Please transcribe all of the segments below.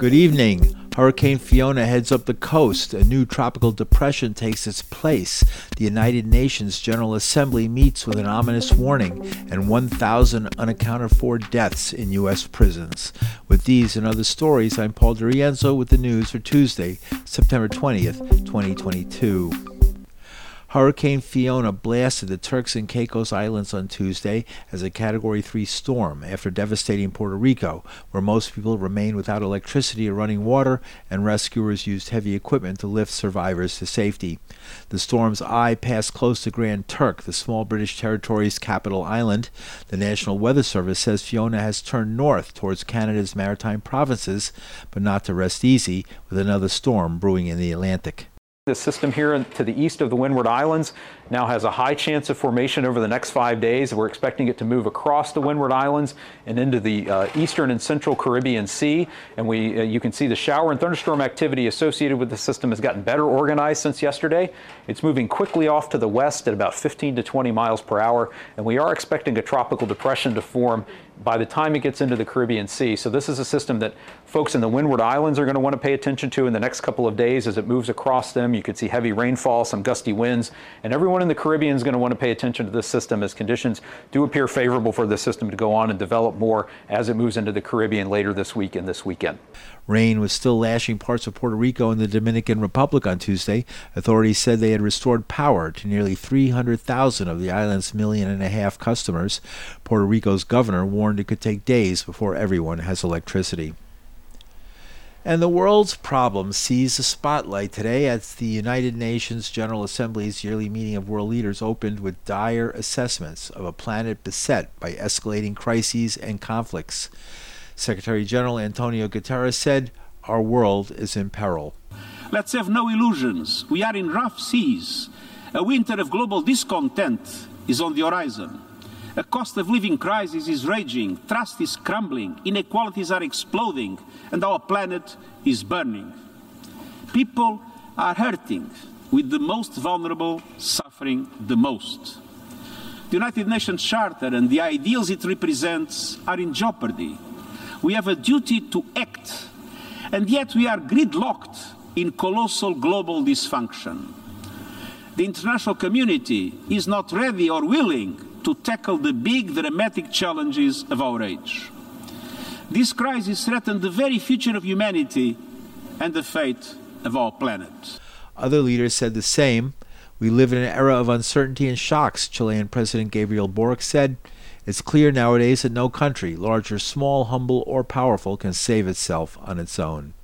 Good evening. Hurricane Fiona heads up the coast. A new tropical depression takes its place. The United Nations General Assembly meets with an ominous warning and 1,000 unaccounted for deaths in U.S. prisons. With these and other stories, I'm Paul DiRienzo with the news for Tuesday, September 20th, 2022. Hurricane Fiona blasted the Turks and Caicos Islands on Tuesday as a Category 3 storm after devastating Puerto Rico, where most people remained without electricity or running water, and rescuers used heavy equipment to lift survivors to safety. The storm's eye passed close to Grand Turk, the small British territory's capital island. The National Weather Service says Fiona has turned north towards Canada's maritime provinces, but not to rest easy, with another storm brewing in the Atlantic. This system here to the east of the Windward Islands now has a high chance of formation over the next five days. We're expecting it to move across the Windward Islands and into the uh, eastern and central Caribbean Sea. And we, uh, you can see the shower and thunderstorm activity associated with the system has gotten better organized since yesterday. It's moving quickly off to the west at about 15 to 20 miles per hour. And we are expecting a tropical depression to form by the time it gets into the Caribbean Sea. So this is a system that folks in the Windward Islands are going to want to pay attention to in the next couple of days as it moves across them. You could see heavy rainfall, some gusty winds, and everyone in the Caribbean is going to want to pay attention to this system as conditions do appear favorable for this system to go on and develop more as it moves into the Caribbean later this week and this weekend. Rain was still lashing parts of Puerto Rico and the Dominican Republic on Tuesday. Authorities said they had restored power to nearly 300,000 of the island's million and a half customers. Puerto Rico's governor warned it could take days before everyone has electricity. And the world's problems seize the spotlight today as the United Nations General Assembly's yearly meeting of world leaders opened with dire assessments of a planet beset by escalating crises and conflicts. Secretary General Antonio Guterres said, Our world is in peril. Let's have no illusions. We are in rough seas. A winter of global discontent is on the horizon. A cost of living crisis is raging, trust is crumbling, inequalities are exploding, and our planet is burning. People are hurting, with the most vulnerable suffering the most. The United Nations Charter and the ideals it represents are in jeopardy. We have a duty to act, and yet we are gridlocked in colossal global dysfunction. The international community is not ready or willing to tackle the big, dramatic challenges of our age. This crisis threatens the very future of humanity and the fate of our planet. Other leaders said the same. We live in an era of uncertainty and shocks, Chilean President Gabriel Boric said. It's clear nowadays that no country, large or small, humble or powerful, can save itself on its own.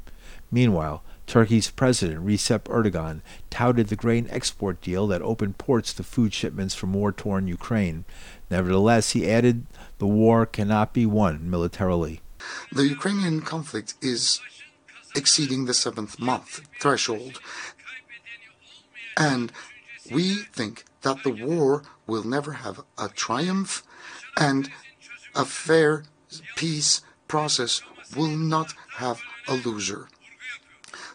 Meanwhile, Turkey's President Recep Erdogan touted the grain export deal that opened ports to food shipments from war torn Ukraine. Nevertheless, he added the war cannot be won militarily. The Ukrainian conflict is exceeding the seventh month threshold. And we think that the war will never have a triumph and a fair peace process will not have a loser.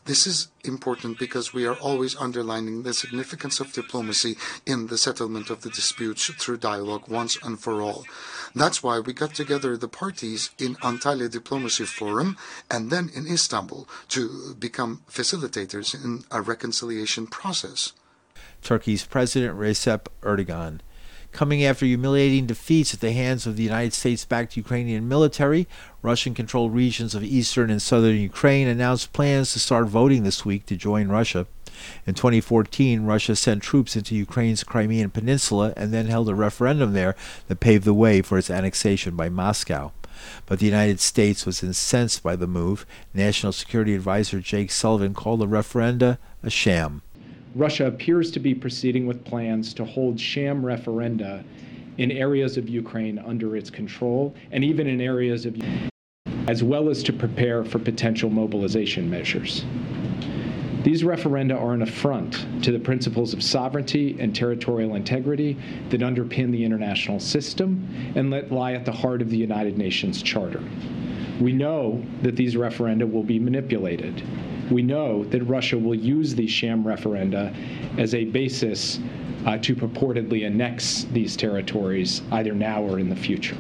This is important because we are always underlining the significance of diplomacy in the settlement of the disputes through dialogue once and for all. That's why we got together the parties in Antalya Diplomacy Forum and then in Istanbul to become facilitators in a reconciliation process. Turkey's President Recep Erdogan coming after humiliating defeats at the hands of the United States backed Ukrainian military. Russian controlled regions of eastern and southern Ukraine announced plans to start voting this week to join Russia. In 2014, Russia sent troops into Ukraine's Crimean Peninsula and then held a referendum there that paved the way for its annexation by Moscow. But the United States was incensed by the move. National Security Advisor Jake Sullivan called the referenda a sham. Russia appears to be proceeding with plans to hold sham referenda in areas of Ukraine under its control and even in areas of as well as to prepare for potential mobilization measures. These referenda are an affront to the principles of sovereignty and territorial integrity that underpin the international system and lie at the heart of the United Nations Charter. We know that these referenda will be manipulated we know that Russia will use these sham referenda as a basis uh, to purportedly annex these territories either now or in the future.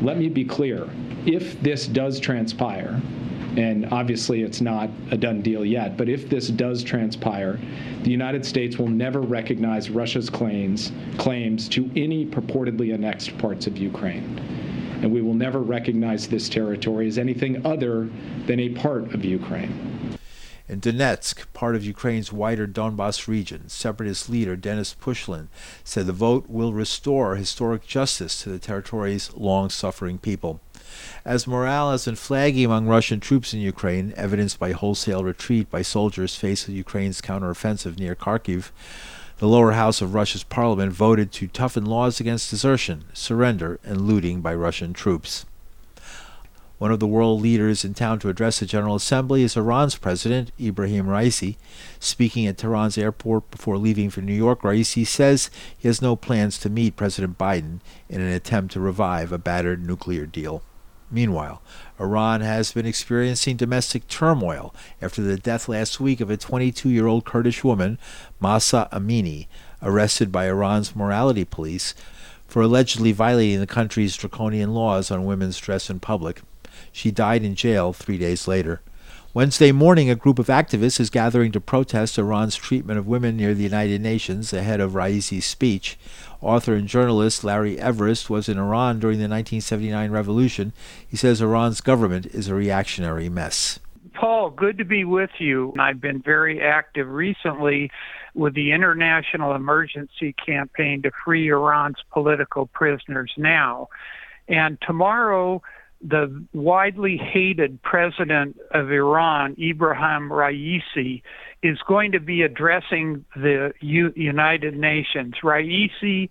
Let me be clear if this does transpire, and obviously it's not a done deal yet, but if this does transpire, the United States will never recognize Russia's claims, claims to any purportedly annexed parts of Ukraine. And we will never recognize this territory as anything other than a part of Ukraine. In Donetsk, part of Ukraine's wider Donbas region, separatist leader Denis Pushilin said the vote will restore historic justice to the territory's long suffering people. As morale has been flagging among Russian troops in Ukraine, evidenced by wholesale retreat by soldiers facing Ukraine's counteroffensive near Kharkiv, the lower house of Russia's parliament voted to toughen laws against desertion, surrender, and looting by Russian troops. One of the world leaders in town to address the General Assembly is Iran's President, Ibrahim Raisi. Speaking at Tehran's airport before leaving for New York, Raisi says he has no plans to meet President Biden in an attempt to revive a battered nuclear deal. Meanwhile, Iran has been experiencing domestic turmoil after the death last week of a 22 year old Kurdish woman, Mahsa Amini, arrested by Iran's morality police for allegedly violating the country's draconian laws on women's dress in public. She died in jail three days later. Wednesday morning, a group of activists is gathering to protest Iran's treatment of women near the United Nations ahead of Raisi's speech. Author and journalist Larry Everest was in Iran during the 1979 revolution. He says Iran's government is a reactionary mess. Paul, good to be with you. I've been very active recently with the International Emergency Campaign to Free Iran's Political Prisoners Now. And tomorrow, the widely hated president of Iran, Ibrahim Raisi, is going to be addressing the U- United Nations. Raisi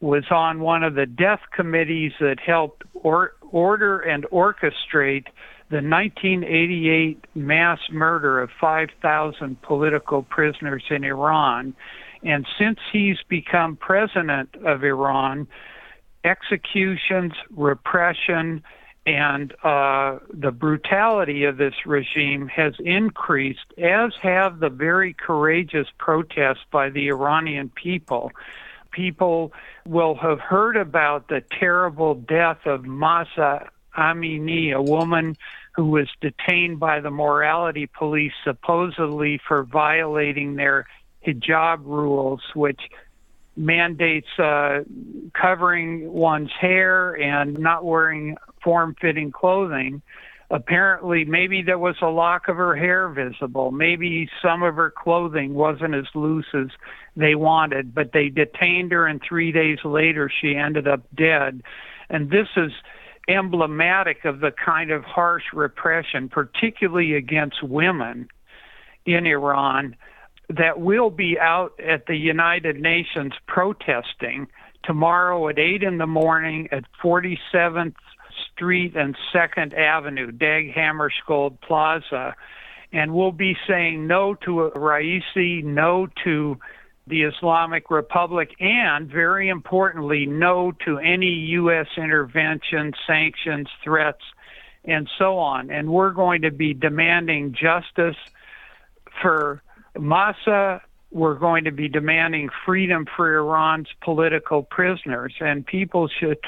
was on one of the death committees that helped or- order and orchestrate the 1988 mass murder of 5,000 political prisoners in Iran. And since he's become president of Iran, executions, repression, and uh, the brutality of this regime has increased, as have the very courageous protests by the Iranian people. People will have heard about the terrible death of Mahsa Amini, a woman who was detained by the morality police supposedly for violating their hijab rules, which mandates uh, covering one's hair and not wearing form fitting clothing. Apparently, maybe there was a lock of her hair visible. Maybe some of her clothing wasn't as loose as they wanted, but they detained her, and three days later, she ended up dead. And this is emblematic of the kind of harsh repression, particularly against women in Iran, that will be out at the United Nations protesting tomorrow at 8 in the morning at 47th Street and 2nd Avenue, Dag Hammarskjöld Plaza. And we'll be saying no to Raisi, no to the Islamic Republic, and very importantly, no to any U.S. intervention, sanctions, threats, and so on. And we're going to be demanding justice for Mahsa. We're going to be demanding freedom for Iran's political prisoners, and people should.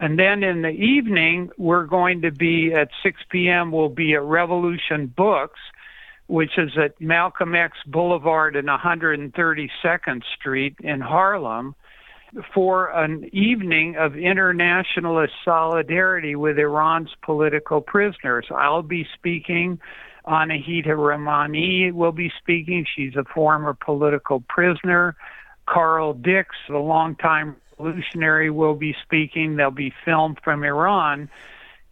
And then in the evening, we're going to be at 6 p.m. We'll be at Revolution Books which is at Malcolm X Boulevard and 132nd Street in Harlem, for an evening of internationalist solidarity with Iran's political prisoners. I'll be speaking. Anahita Rahmani will be speaking. She's a former political prisoner. Carl Dix, the longtime revolutionary, will be speaking. They'll be filmed from Iran.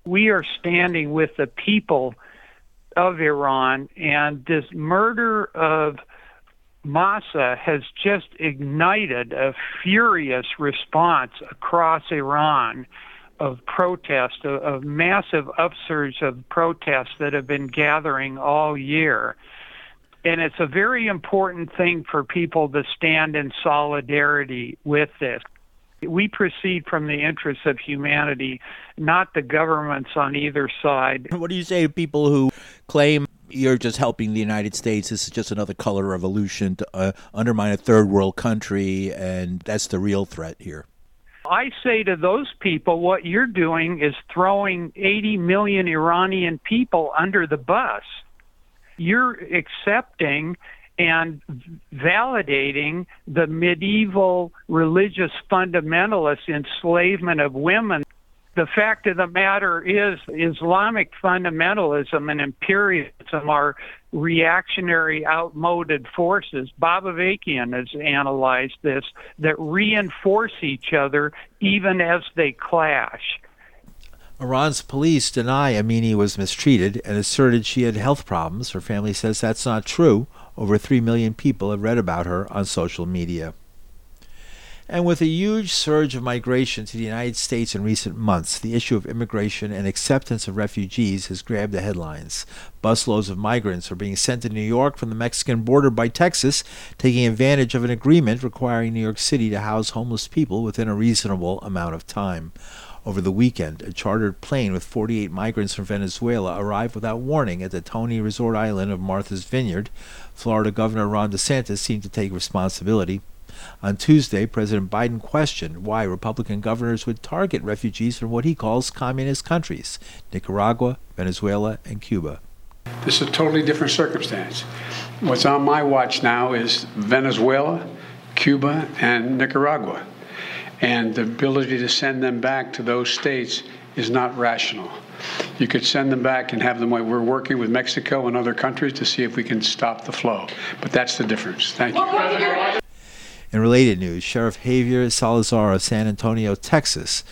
We are standing with the people of Iran, and this murder of Mahsa has just ignited a furious response across Iran of protest, of, of massive upsurge of protests that have been gathering all year. And it's a very important thing for people to stand in solidarity with this. We proceed from the interests of humanity, not the governments on either side. What do you say to people who claim you're just helping the United States? This is just another color revolution to uh, undermine a third world country, and that's the real threat here. I say to those people, what you're doing is throwing 80 million Iranian people under the bus. You're accepting and validating the medieval religious fundamentalist enslavement of women. The fact of the matter is, Islamic fundamentalism and imperialism are reactionary, outmoded forces. Bob Avakian has analyzed this that reinforce each other even as they clash. Iran's police deny Amini was mistreated and asserted she had health problems. Her family says that's not true. Over 3 million people have read about her on social media. And with a huge surge of migration to the United States in recent months, the issue of immigration and acceptance of refugees has grabbed the headlines. Busloads of migrants are being sent to New York from the Mexican border by Texas, taking advantage of an agreement requiring New York City to house homeless people within a reasonable amount of time. Over the weekend, a chartered plane with 48 migrants from Venezuela arrived without warning at the Tony Resort Island of Martha's Vineyard. Florida Governor Ron DeSantis seemed to take responsibility. On Tuesday, President Biden questioned why Republican governors would target refugees from what he calls communist countries Nicaragua, Venezuela, and Cuba. This is a totally different circumstance. What's on my watch now is Venezuela, Cuba, and Nicaragua. And the ability to send them back to those states is not rational. You could send them back and have them. We're working with Mexico and other countries to see if we can stop the flow. But that's the difference. Thank you. In related news, Sheriff Javier Salazar of San Antonio, Texas,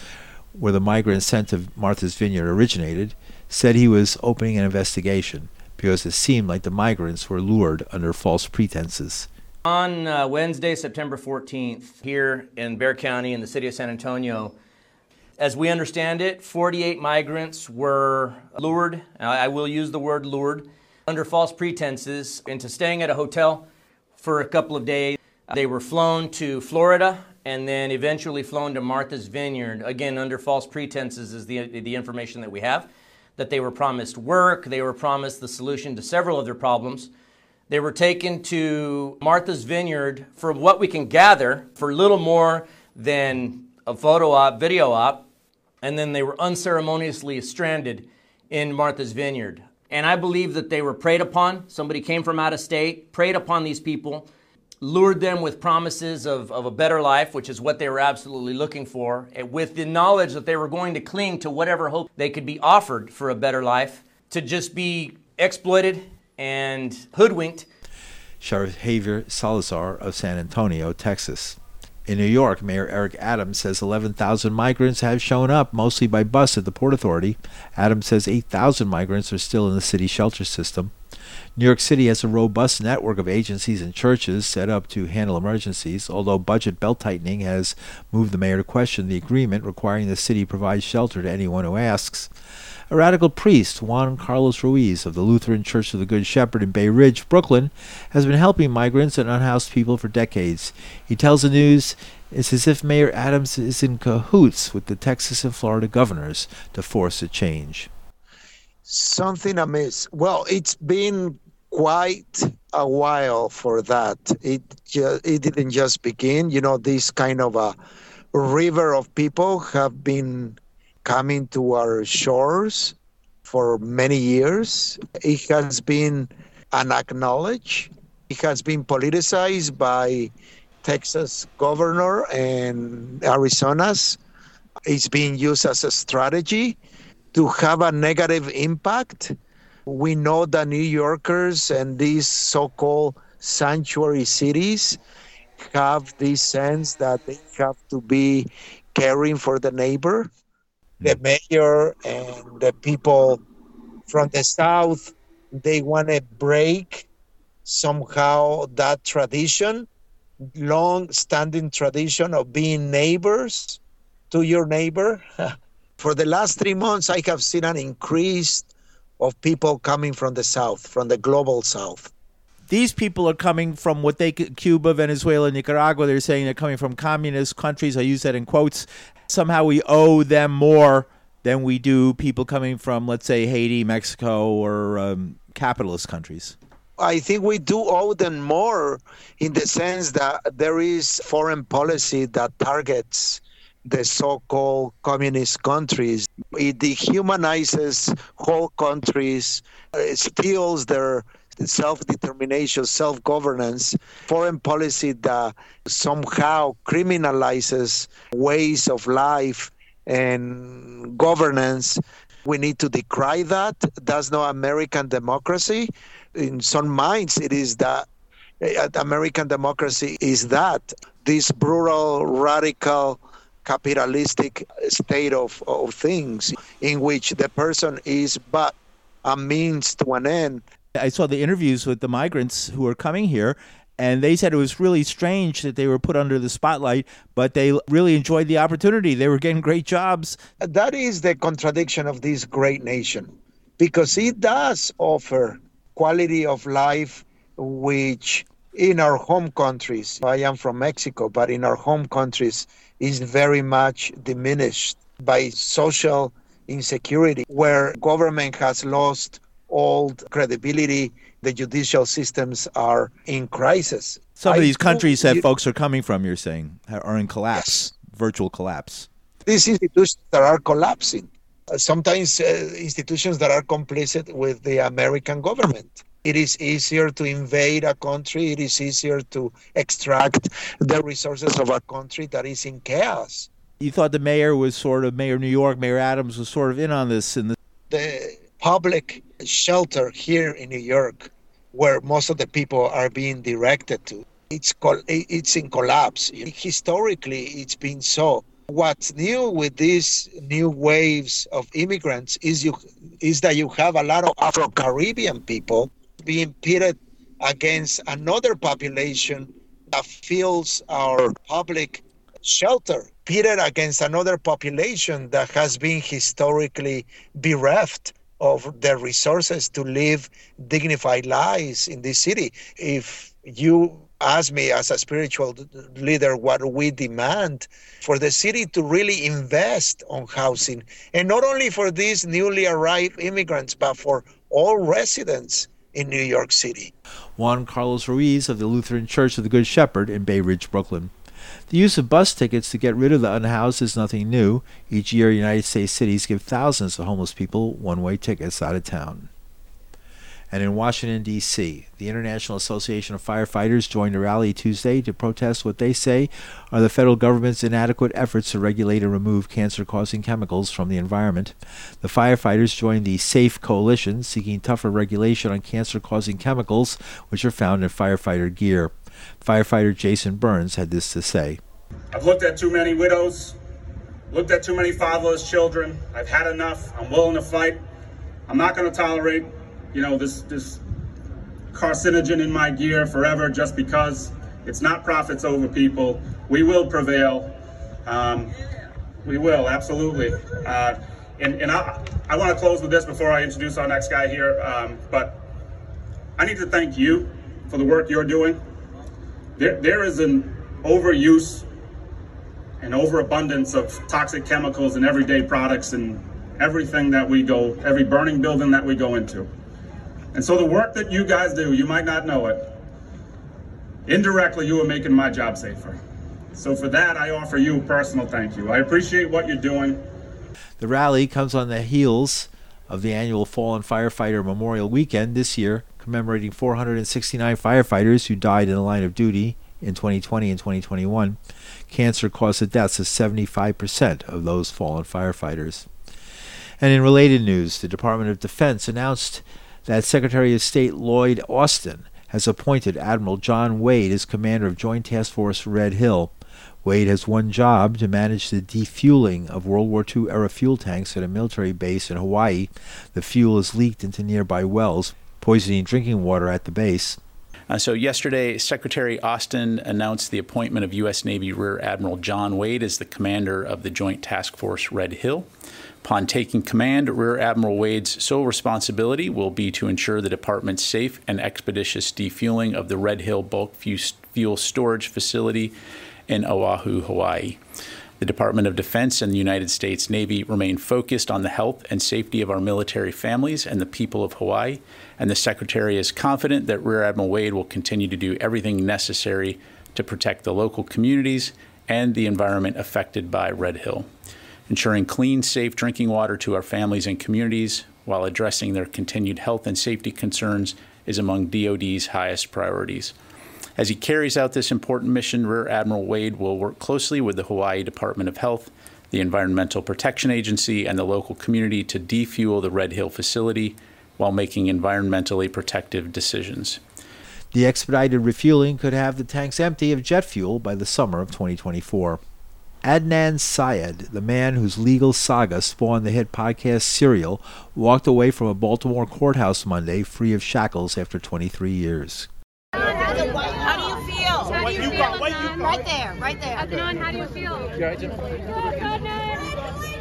where the migrants sent to Martha's Vineyard originated, said he was opening an investigation because it seemed like the migrants were lured under false pretenses. On uh, Wednesday, September 14th, here in Bexar County in the city of San Antonio, as we understand it, 48 migrants were lured, I will use the word lured, under false pretenses into staying at a hotel for a couple of days. They were flown to Florida and then eventually flown to Martha's Vineyard, again, under false pretenses, is the, the information that we have. That they were promised work, they were promised the solution to several of their problems. They were taken to Martha's Vineyard for what we can gather for little more than a photo op, video op, and then they were unceremoniously stranded in Martha's Vineyard. And I believe that they were preyed upon. Somebody came from out of state, preyed upon these people, lured them with promises of, of a better life, which is what they were absolutely looking for, with the knowledge that they were going to cling to whatever hope they could be offered for a better life, to just be exploited and hoodwinked. Sheriff Javier Salazar of San Antonio, Texas. In New York, Mayor Eric Adams says 11,000 migrants have shown up, mostly by bus at the Port Authority. Adams says 8,000 migrants are still in the city shelter system. New York City has a robust network of agencies and churches set up to handle emergencies, although budget belt tightening has moved the mayor to question the agreement requiring the city provide shelter to anyone who asks. A radical priest, Juan Carlos Ruiz of the Lutheran Church of the Good Shepherd in Bay Ridge, Brooklyn, has been helping migrants and unhoused people for decades. He tells the news it's as if Mayor Adams is in cahoots with the Texas and Florida governors to force a change. Something amiss. Well, it's been quite a while for that. It it didn't just begin. You know, this kind of a river of people have been coming to our shores for many years. It has been unacknowledged. It has been politicized by Texas governor and Arizona's. It's being used as a strategy to have a negative impact. We know that New Yorkers and these so-called sanctuary cities have this sense that they have to be caring for the neighbor the mm. mayor and the people from the south they want to break somehow that tradition long standing tradition of being neighbors to your neighbor. For the last 3 months i have seen an increase of people coming from the south from the global south these people are coming from what they Cuba, Venezuela, Nicaragua. They're saying they're coming from communist countries. I use that in quotes. Somehow we owe them more than we do people coming from, let's say, Haiti, Mexico, or um, capitalist countries. I think we do owe them more in the sense that there is foreign policy that targets the so-called communist countries. It dehumanizes whole countries, it steals their self-determination, self-governance, foreign policy that somehow criminalizes ways of life and governance. We need to decry that. That's not American democracy. In some minds, it is that uh, American democracy is that this brutal, radical, capitalistic state of, of things in which the person is but a means to an end. I saw the interviews with the migrants who are coming here, and they said it was really strange that they were put under the spotlight, but they really enjoyed the opportunity. They were getting great jobs. That is the contradiction of this great nation, because it does offer quality of life which in our home countries, I am from Mexico, but in our home countries is very much diminished by social insecurity, where government has lost all credibility, the judicial systems are in crisis. Some of these countries that you, folks are coming from, you're saying, are in collapse, yes. virtual collapse. These institutions that are collapsing, uh, sometimes uh, institutions that are complicit with the American government. It is easier to invade a country. It is easier to extract the resources of a country that is in chaos. You thought the mayor was sort of Mayor New York, Mayor Adams was sort of in on this. In the, the public shelter here in New York, where most of the people are being directed to, it's called it's in collapse. Historically, it's been so. What's new with these new waves of immigrants is you is that you have a lot of Afro Caribbean people being pitted against another population that fills our public shelter, pitted against another population that has been historically bereft of their resources to live dignified lives in this city. If you ask me as a spiritual leader what we demand for the city to really invest on housing and not only for these newly arrived immigrants but for all residents in New York City. Juan Carlos Ruiz of the Lutheran Church of the Good Shepherd in Bay Ridge, Brooklyn. The use of bus tickets to get rid of the unhoused is nothing new. Each year, United States cities give thousands of homeless people one way tickets out of town. And in Washington, D.C., the International Association of Firefighters joined a rally Tuesday to protest what they say are the federal government's inadequate efforts to regulate and remove cancer causing chemicals from the environment. The firefighters joined the SAFE Coalition, seeking tougher regulation on cancer causing chemicals, which are found in firefighter gear. Firefighter Jason Burns had this to say I've looked at too many widows, looked at too many fatherless children. I've had enough. I'm willing to fight. I'm not going to tolerate you know, this, this carcinogen in my gear forever just because it's not profits over people. We will prevail. Um, we will, absolutely. Uh, and and I, I want to close with this before I introduce our next guy here. Um, but I need to thank you for the work you're doing. There, there is an overuse and overabundance of toxic chemicals in everyday products and everything that we go, every burning building that we go into. And so the work that you guys do, you might not know it, indirectly you are making my job safer. So for that, I offer you a personal thank you. I appreciate what you're doing. The rally comes on the heels of the annual Fallen Firefighter Memorial Weekend this year, commemorating 469 firefighters who died in the line of duty in 2020 and 2021. Cancer caused the deaths of 75% of those fallen firefighters. And in related news, the Department of Defense announced that Secretary of State Lloyd Austin has appointed Admiral John Wade as commander of Joint Task Force Red Hill. Wade has one job to manage the defueling of World War II era fuel tanks at a military base in Hawaii. The fuel is leaked into nearby wells, poisoning drinking water at the base. Uh, so, yesterday, Secretary Austin announced the appointment of U.S. Navy Rear Admiral John Wade as the commander of the Joint Task Force Red Hill. Upon taking command, Rear Admiral Wade's sole responsibility will be to ensure the department's safe and expeditious defueling of the Red Hill bulk fuel storage facility in Oahu, Hawaii. The Department of Defense and the United States Navy remain focused on the health and safety of our military families and the people of Hawaii, and the Secretary is confident that Rear Admiral Wade will continue to do everything necessary to protect the local communities and the environment affected by Red Hill. Ensuring clean, safe drinking water to our families and communities while addressing their continued health and safety concerns is among DoD's highest priorities. As he carries out this important mission, Rear Admiral Wade will work closely with the Hawaii Department of Health, the Environmental Protection Agency, and the local community to defuel the Red Hill facility while making environmentally protective decisions. The expedited refueling could have the tanks empty of jet fuel by the summer of 2024. Adnan Syed, the man whose legal saga spawned the hit podcast Serial, walked away from a Baltimore courthouse Monday free of shackles after 23 years. How do you feel? How do you feel? Right there, right there. Adnan, how do you feel? Yeah,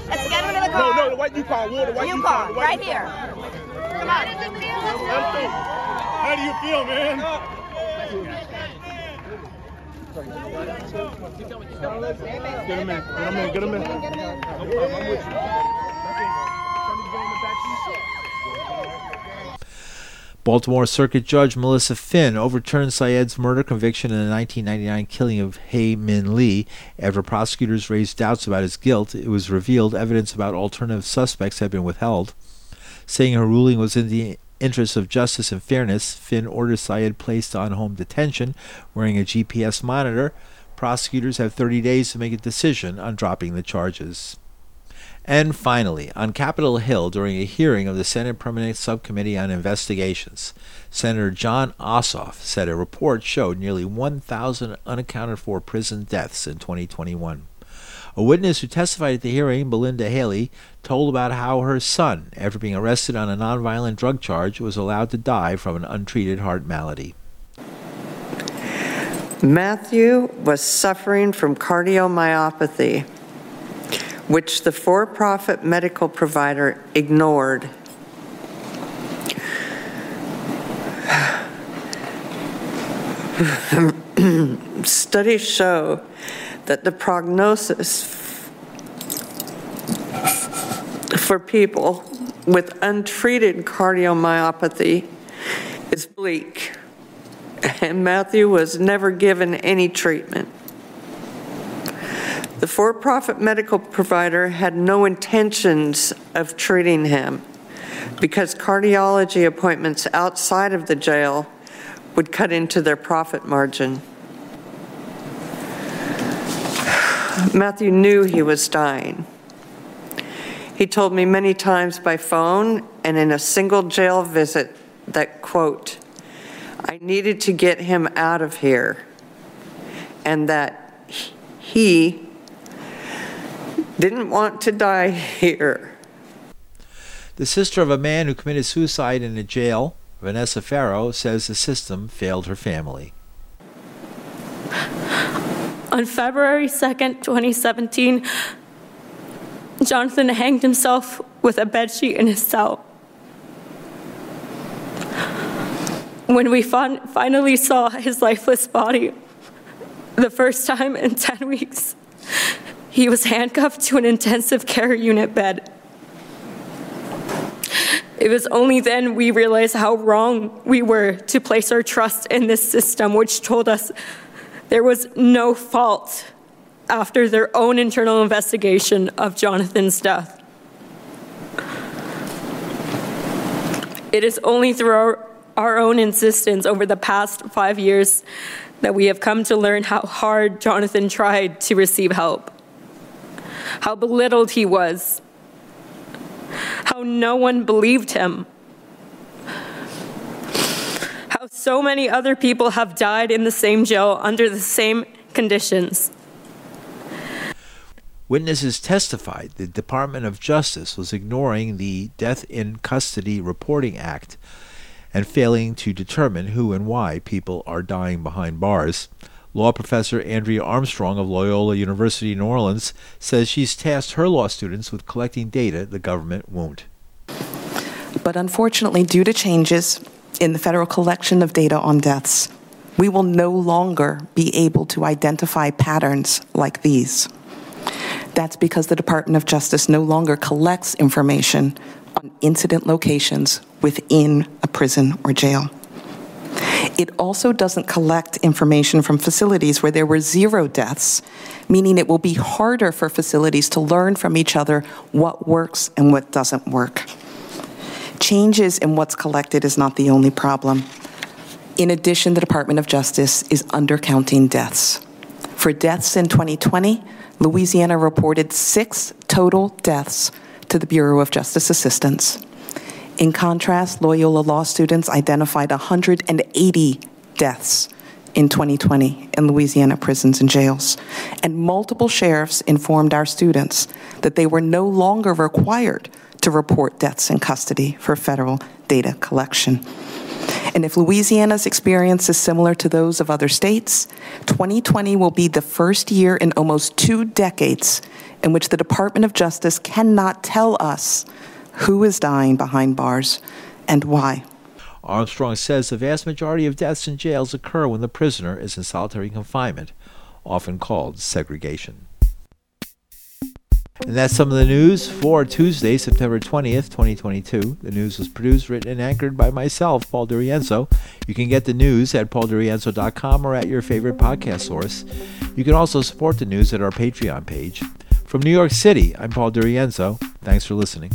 Let's get him in the car. No, no, the white Yukon, water, white Yukon, Yukon, right here. Come on. How do you feel, man? Get him in, get him in, get him in. No problem, I'm with you. Baltimore Circuit Judge Melissa Phinn overturned Syed's murder conviction in the 1999 killing of Hae Min Lee. After prosecutors raised doubts about his guilt, it was revealed evidence about alternative suspects had been withheld. Saying her ruling was in the interest of justice and fairness, Phinn ordered Syed placed on home detention, wearing a GPS monitor. Prosecutors have 30 days to make a decision on dropping the charges. And finally, on Capitol Hill during a hearing of the Senate Permanent Subcommittee on Investigations, Senator Jon Ossoff said a report showed nearly 1,000 unaccounted for prison deaths in 2021. A witness who testified at the hearing, Belinda Haley, told about how her son, after being arrested on a nonviolent drug charge, was allowed to die from an untreated heart malady. Matthew was suffering from cardiomyopathy, which the for profit medical provider ignored. Studies show that the prognosis for people with untreated cardiomyopathy is bleak, and Matthew was never given any treatment. The for profit medical provider had no intentions of treating him because cardiology appointments outside of the jail would cut into their profit margin. Matthew knew he was dying. He told me many times by phone and in a single jail visit that, quote, I needed to get him out of here, and that he didn't want to die here. The sister of a man who committed suicide in a jail, Vanessa Farrow, says the system failed her family. On February 2nd, 2017, Jonathan hanged himself with a bedsheet in his cell. When we fin- finally saw his lifeless body, the first time in 10 weeks, he was handcuffed to an intensive care unit bed. It was only then we realized how wrong we were to place our trust in this system, which told us there was no fault after their own internal investigation of Jonathan's death. It is only through our, our own insistence over the past five years that we have come to learn how hard Jonathan tried to receive help, how belittled he was, how no one believed him, how so many other people have died in the same jail under the same conditions. Witnesses testified the Department of Justice was ignoring the Death in Custody Reporting Act and failing to determine who and why people are dying behind bars. Law professor Andrea Armstrong of Loyola University New Orleans says she's tasked her law students with collecting data the government won't. But unfortunately, due to changes in the federal collection of data on deaths, we will no longer be able to identify patterns like these. That's because the Department of Justice no longer collects information on incident locations within a prison or jail. It also doesn't collect information from facilities where there were zero deaths, meaning it will be harder for facilities to learn from each other what works and what doesn't work. Changes in what's collected is not the only problem. In addition, the Department of Justice is undercounting deaths. For deaths in 2020, Louisiana reported six total deaths to the Bureau of Justice Assistance. In contrast, Loyola law students identified 180 deaths in 2020 in Louisiana prisons and jails. And multiple sheriffs informed our students that they were no longer required to report deaths in custody for federal data collection. And if Louisiana's experience is similar to those of other states, 2020 will be the first year in almost two decades in which the Department of Justice cannot tell us who is dying behind bars and why. Armstrong says the vast majority of deaths in jails occur when the prisoner is in solitary confinement, often called segregation. And that's some of the news for Tuesday, September 20th, 2022. The news was produced, written, and anchored by myself, Paul DiRienzo. You can get the news at pauldirienzo.com or at your favorite podcast source. You can also support the news at our Patreon page. From New York City, I'm Paul DiRienzo. Thanks for listening.